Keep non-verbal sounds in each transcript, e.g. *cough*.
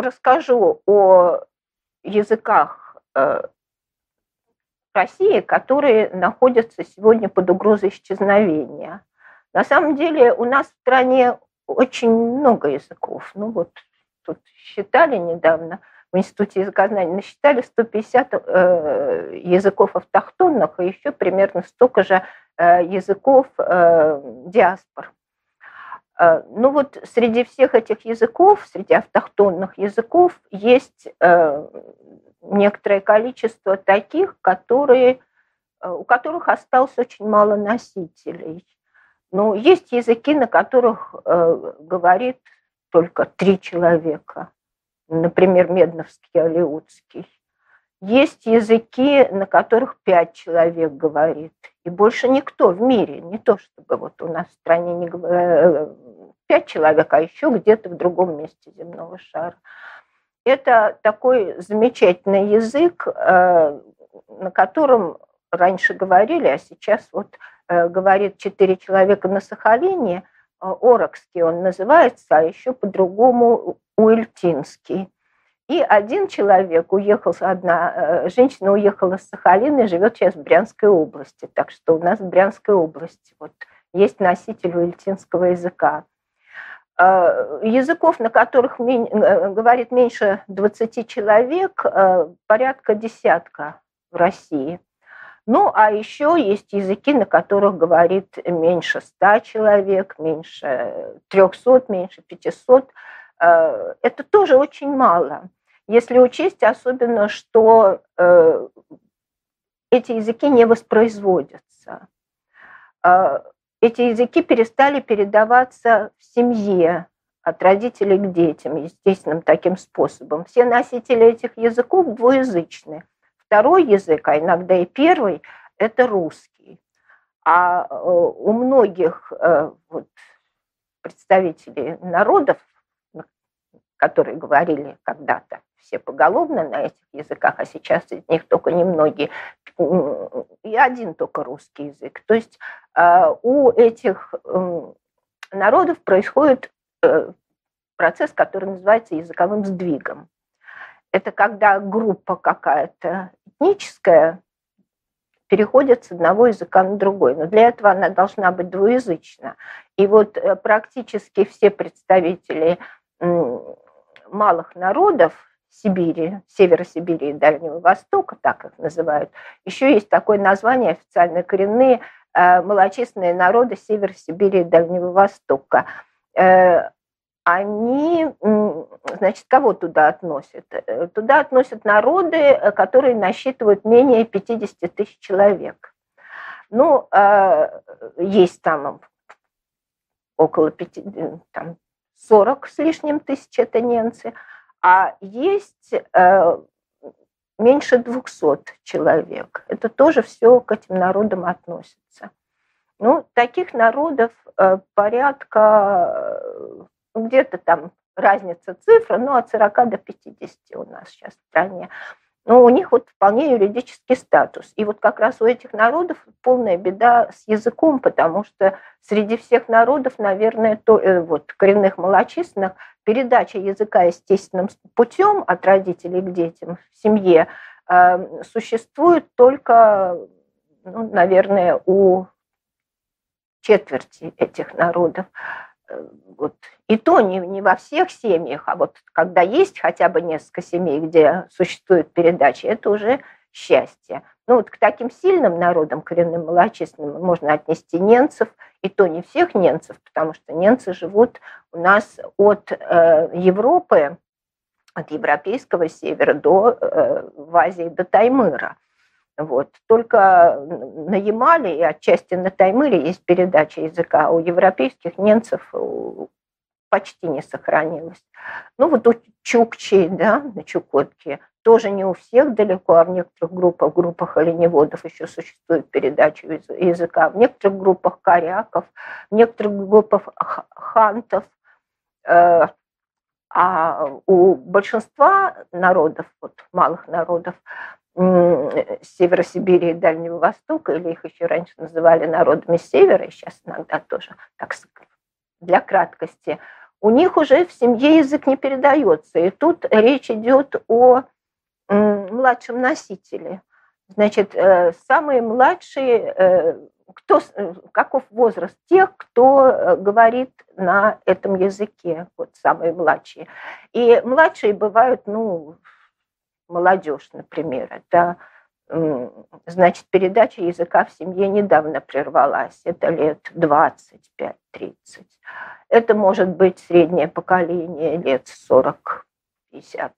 расскажу о языках э, России, которые находятся сегодня под угрозой исчезновения. На самом деле у нас в стране очень много языков. Ну вот тут считали недавно в Институте языкознания, насчитали 150 э, языков автохтонных и еще примерно столько же э, языков э, диаспор. Э, ну вот среди всех этих языков, среди автохтонных языков, есть э, некоторое количество таких, которые, э, у которых осталось очень мало носителей. Но есть языки, на которых говорит только три человека. Например, Медновский, Алиутский. Есть языки, на которых пять человек говорит, и больше никто в мире, не то чтобы вот у нас в стране не э, пять человек, а еще где-то в другом месте земного шара. Это такой замечательный язык, э, на котором раньше говорили, а сейчас вот э, говорит четыре человека на Сахалине, Орокский он называется, а еще по-другому Уильтинский. И один человек уехал, одна э, женщина уехала с Сахалина и живет сейчас в Брянской области. Так что у нас в Брянской области вот есть носитель уильтинского языка. Э, языков, на которых э, говорит меньше 20 человек, порядка десятка в России. Ну, а еще есть языки, на которых говорит меньше 100 человек, меньше 300, меньше 500. Э, это тоже очень мало. Если учесть особенно, что э, эти языки не воспроизводятся. Э, эти языки перестали передаваться в семье от родителей к детям естественным таким способом. Все носители этих языков двуязычны. Второй язык, а иногда и первый, это русский. А у многих вот, представителей народов которые говорили когда-то все поголовно на этих языках, а сейчас из них только немногие, и один только русский язык. То есть а, у этих народов происходит э, процесс, который называется языковым сдвигом. Это когда группа какая-то этническая переходит с одного языка на другой. Но для этого она должна быть двуязычна. И вот э, практически все представители малых народов Сибири, Севера Сибири и Дальнего Востока, так их называют, еще есть такое название официально коренные э, малочисленные народы Севера Сибири и Дальнего Востока. Э, они, значит, кого туда относят? Э, туда относят народы, которые насчитывают менее 50 тысяч человек. Ну, есть там около 5, там, 40 с лишним тысяч это немцы, а есть э, меньше 200 человек. Это тоже все к этим народам относится. Ну, таких народов э, порядка, ну, где-то там разница цифра, ну, от 40 до 50 у нас сейчас в стране но у них вот вполне юридический статус. И вот как раз у этих народов полная беда с языком, потому что среди всех народов, наверное, то, э, вот, коренных малочисленных, передача языка естественным путем от родителей к детям в семье э, существует только, ну, наверное, у четверти этих народов. Вот. И то не, не во всех семьях, а вот когда есть хотя бы несколько семей, где существует передача, это уже счастье. Ну вот к таким сильным народам, коренным малочисленным, можно отнести немцев, и то не всех немцев, потому что немцы живут у нас от э, Европы, от европейского севера до э, в Азии до Таймыра. Вот. Только на Ямале и отчасти на Таймыре есть передача языка, а у европейских немцев э, почти не сохранилось. Ну вот у Чукчи, да, на Чукотке, тоже не у всех далеко, а в некоторых группах, группах оленеводов еще существует передача языка, в некоторых группах коряков, в некоторых группах хантов, э, а у большинства народов, вот малых народов, Севера Сибири и Дальнего Востока, или их еще раньше называли народами Севера, и сейчас иногда тоже так для краткости, у них уже в семье язык не передается. И тут речь идет о младшем носителе. Значит, э, самые младшие, э, кто, э, каков возраст тех, кто говорит на этом языке, вот самые младшие. И младшие бывают, ну, молодежь, например, это значит, передача языка в семье недавно прервалась, это лет 25-30. Это может быть среднее поколение лет 40-50.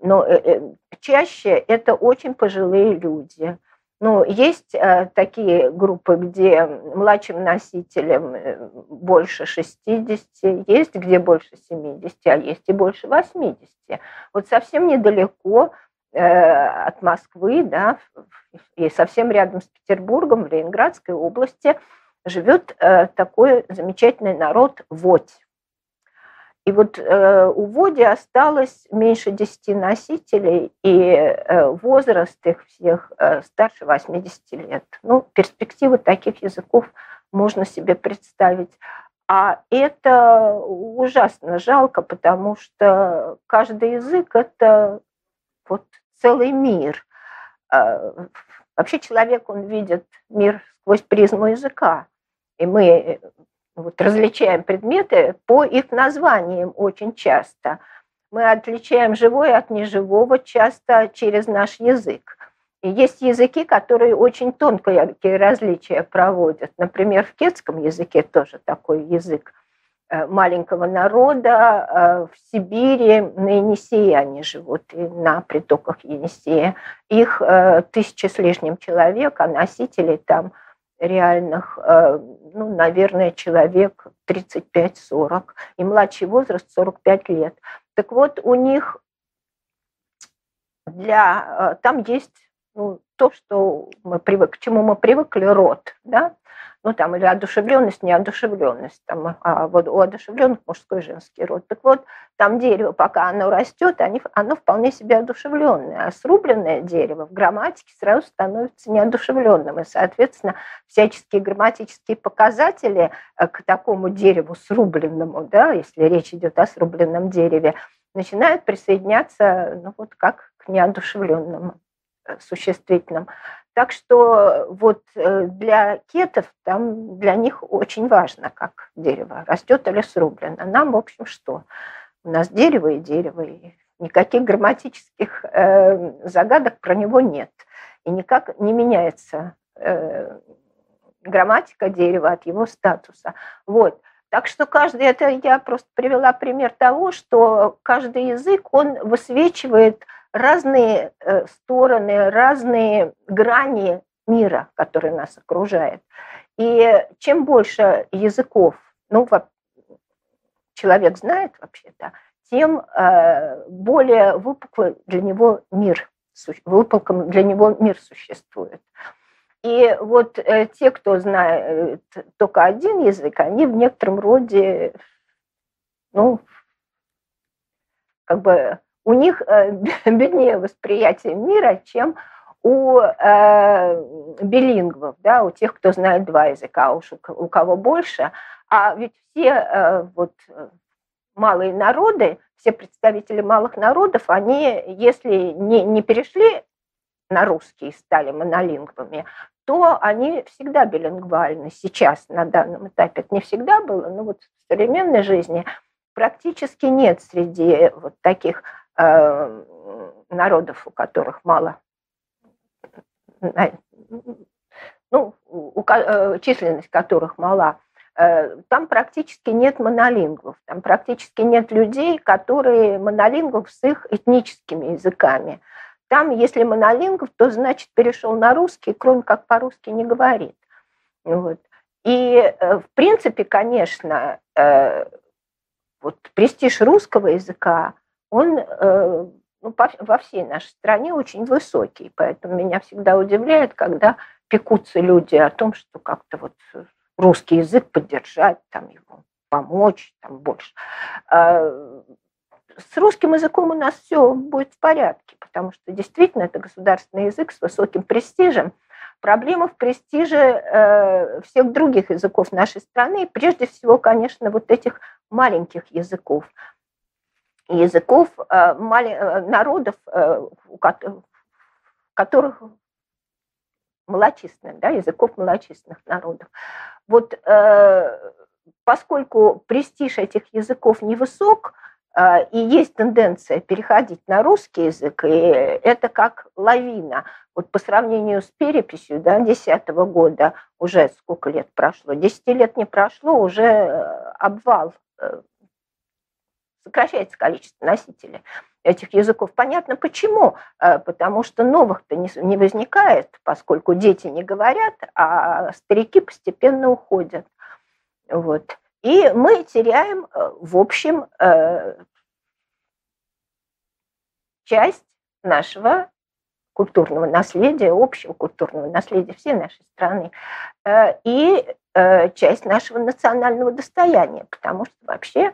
Но э, э, чаще это очень пожилые люди. Ну, есть э, такие группы, где младшим носителям э, больше 60, есть где больше 70, а есть и больше 80. Вот совсем недалеко Э, от Москвы, да, и совсем рядом с Петербургом, в Ленинградской области, живет э, такой замечательный народ Водь. И вот э, у Води осталось меньше 10 носителей, и возраст их всех старше 80 лет. Ну, перспективы таких языков можно себе представить. А это ужасно жалко, потому что каждый язык – это вот целый мир. А, вообще человек, он видит мир сквозь призму языка. И мы э, вот, различаем предметы по их названиям очень часто. Мы отличаем живое от неживого часто через наш язык. И есть языки, которые очень тонкие различия проводят. Например, в кетском языке тоже такой язык – Э, маленького народа э, в Сибири, на Енисее они живут, и на притоках Енисея. Их э, тысяча с лишним человек, а носителей там реальных, ну, наверное, человек 35-40, и младший возраст 45 лет. Так вот, у них для, там есть ну, то, что мы привык, к чему мы привыкли, род, да, ну там или одушевленность, неодушевленность, там, а вот у одушевленных мужской и женский род. Так вот, там дерево, пока оно растет, они, оно вполне себе одушевленное, а срубленное дерево в грамматике сразу становится неодушевленным, и, соответственно, всяческие грамматические показатели э, к такому дереву срубленному, да, если речь идет о срубленном дереве, начинают присоединяться, ну вот как к неодушевленному э, существительным. Так что вот э, для кетов там для них очень важно, как дерево растет или срублено. Нам, в общем, что? У нас дерево и дерево, и никаких грамматических э, загадок про него нет. И никак не меняется э, грамматика дерева от его статуса. Вот. Так что каждый, это я просто привела пример того, что каждый язык, он высвечивает разные э, стороны, разные грани мира, который нас окружает. И чем больше языков, ну, человек знает вообще-то, тем э, более выпуклый для него мир, выпуклым для него мир существует. И вот э, те, кто знает только один язык, они в некотором роде, ну, как бы у них э, *laughs* беднее восприятие мира, чем у э, билингвов, да, у тех, кто знает два языка, уж у, кого больше. А ведь все э, вот малые народы, все представители малых народов, они, если не, не перешли на русский и стали монолингвами, то они всегда билингвальны сейчас, на данном этапе. Это не всегда было, но вот в современной жизни практически нет среди вот таких Э, народов, у которых мало, ну, у, э, численность которых мала, э, там практически нет монолингвов, там практически нет людей, которые монолингвов с их этническими языками. Там, если монолингв, то значит перешел на русский, кроме как по-русски не говорит. Вот. И, в принципе, конечно, вот престиж русского языка – он э, ну, во всей нашей стране очень высокий. Поэтому меня всегда удивляет, когда пекутся люди о том, что как-то вот русский язык поддержать, там его помочь, там больше. А, с русским языком у нас все будет в порядке, потому что действительно это государственный язык с высоким престижем. проблема в престиже э, всех других языков нашей страны, прежде всего, конечно, вот этих маленьких языков, языков э, народов, у которых малочисленных, да, языков малочисленных народов. Вот поскольку престиж этих языков невысок, и есть тенденция переходить на русский язык, и это как лавина. Вот по сравнению с переписью да, 2010 года, уже сколько лет прошло, 10 лет не прошло, уже э, обвал, э, сокращается количество носителей этих языков. Понятно почему. Э, потому что новых-то не возникает, поскольку дети не говорят, а старики постепенно уходят. Вот. И мы теряем, э, в общем, э, часть нашего культурного наследия, общего культурного наследия всей нашей страны и часть нашего национального достояния, потому что вообще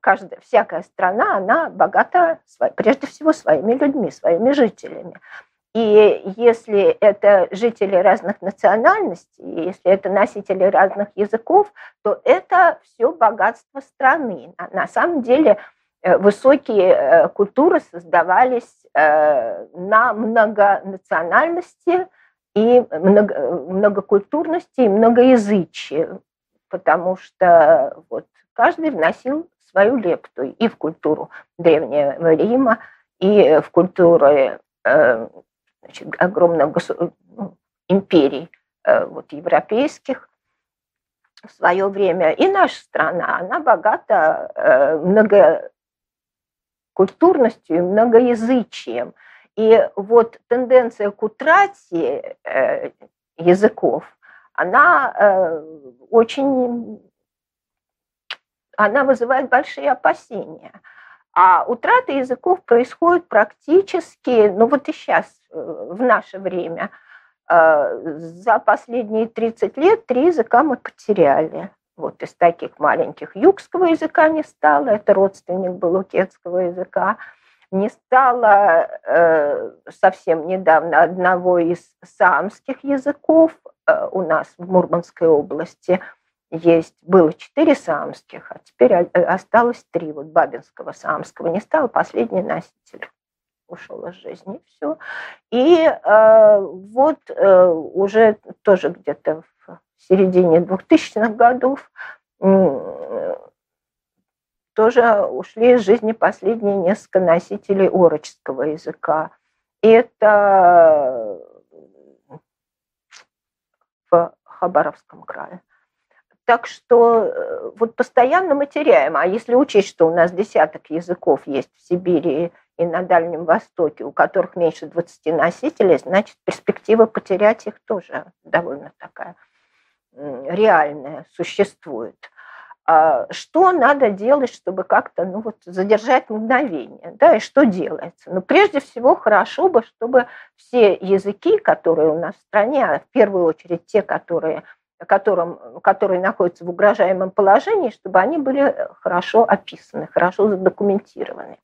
каждая, всякая страна, она богата прежде всего своими людьми, своими жителями. И если это жители разных национальностей, если это носители разных языков, то это все богатство страны. На самом деле э, высокие э, культуры создавались э, на многонациональности и многокультурности и многоязычии, потому что вот каждый вносил свою лепту и в культуру Древнего Рима, и в культуры значит, огромных ну, империй э, вот, европейских в свое время. И наша страна, она богата э, многокультурностью и многоязычием. И вот тенденция к утрате э, языков, она очень, она вызывает большие опасения – а утрата языков происходит практически, ну вот и сейчас, э, в наше время. Э, за последние 30 лет три языка мы потеряли. Вот из таких маленьких югского языка не стало, это родственник был укетского языка. Не стало э, совсем недавно одного из самских языков э, у нас в Мурманской области – есть, было четыре самских, а теперь э, осталось три. Вот Бабинского самского не стало, последний носитель ушел из жизни, все. И э, вот э, уже тоже где-то в середине 2000-х годов э, тоже ушли из жизни последние несколько носителей орочского языка. И это в Хабаровском крае. Так что э, вот постоянно мы теряем. А если учесть, что у нас десяток языков есть в Сибири и на Дальнем Востоке, у которых меньше 20 носителей, значит, перспектива потерять их тоже довольно такая реальная, существует. А что надо делать, чтобы как-то ну, вот, задержать мгновение? Да, и что делается? Ну, прежде всего, хорошо бы, чтобы все языки, которые у нас в стране, а в первую очередь те, которые которым, которые находятся в угрожаемом положении, чтобы они были хорошо описаны, хорошо задокументированы.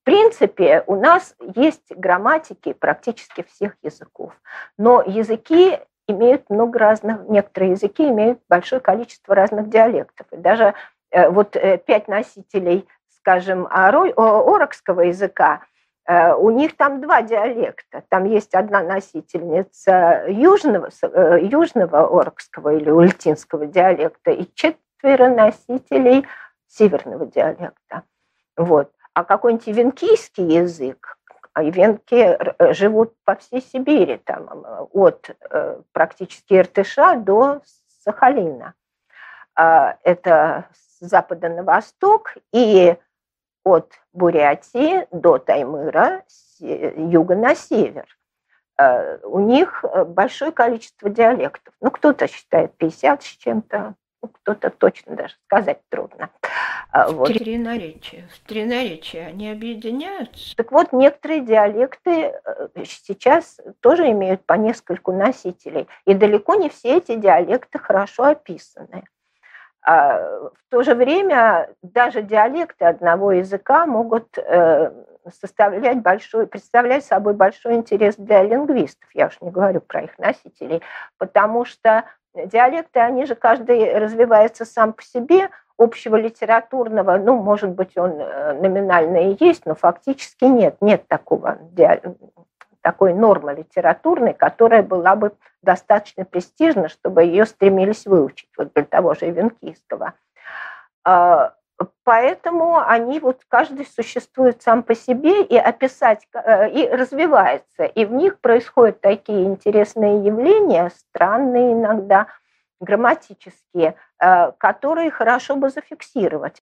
В принципе, у нас есть грамматики практически всех языков, но языки имеют много разных, некоторые языки имеют большое количество разных диалектов. И даже э, вот э, пять носителей, скажем, орокского языка у них там два диалекта. Там есть одна носительница южного, э, южного оркского или ультинского диалекта и четверо носителей северного диалекта. Вот. А какой-нибудь венкийский язык, а венки э, живут по всей Сибири, там, от практически Иртыша до Сахалина. Это с запада на восток, и от Бурятии до Таймыра, с юга на север. Э, у них э, большое количество диалектов. Ну, кто-то считает 50 с чем-то, ну, кто-то точно даже сказать трудно. А, вот. В три наречия они объединяются? Так вот, некоторые диалекты э, сейчас тоже имеют по нескольку носителей. И далеко не все эти диалекты хорошо описаны. А в то же время даже диалекты одного языка могут э, составлять большой, представлять собой большой интерес для лингвистов. Я уж не говорю про их носителей, потому что диалекты, они же каждый развивается сам по себе, общего литературного, ну, может быть, он э, номинально и есть, но фактически нет, нет такого, такой нормы литературной, которая была бы достаточно престижна, чтобы ее стремились выучить, вот для того же Венкийского. А, поэтому они вот каждый существует сам по себе и описать, э, и развивается. И в них происходят такие интересные явления, странные иногда, грамматические, э, которые хорошо бы зафиксировать.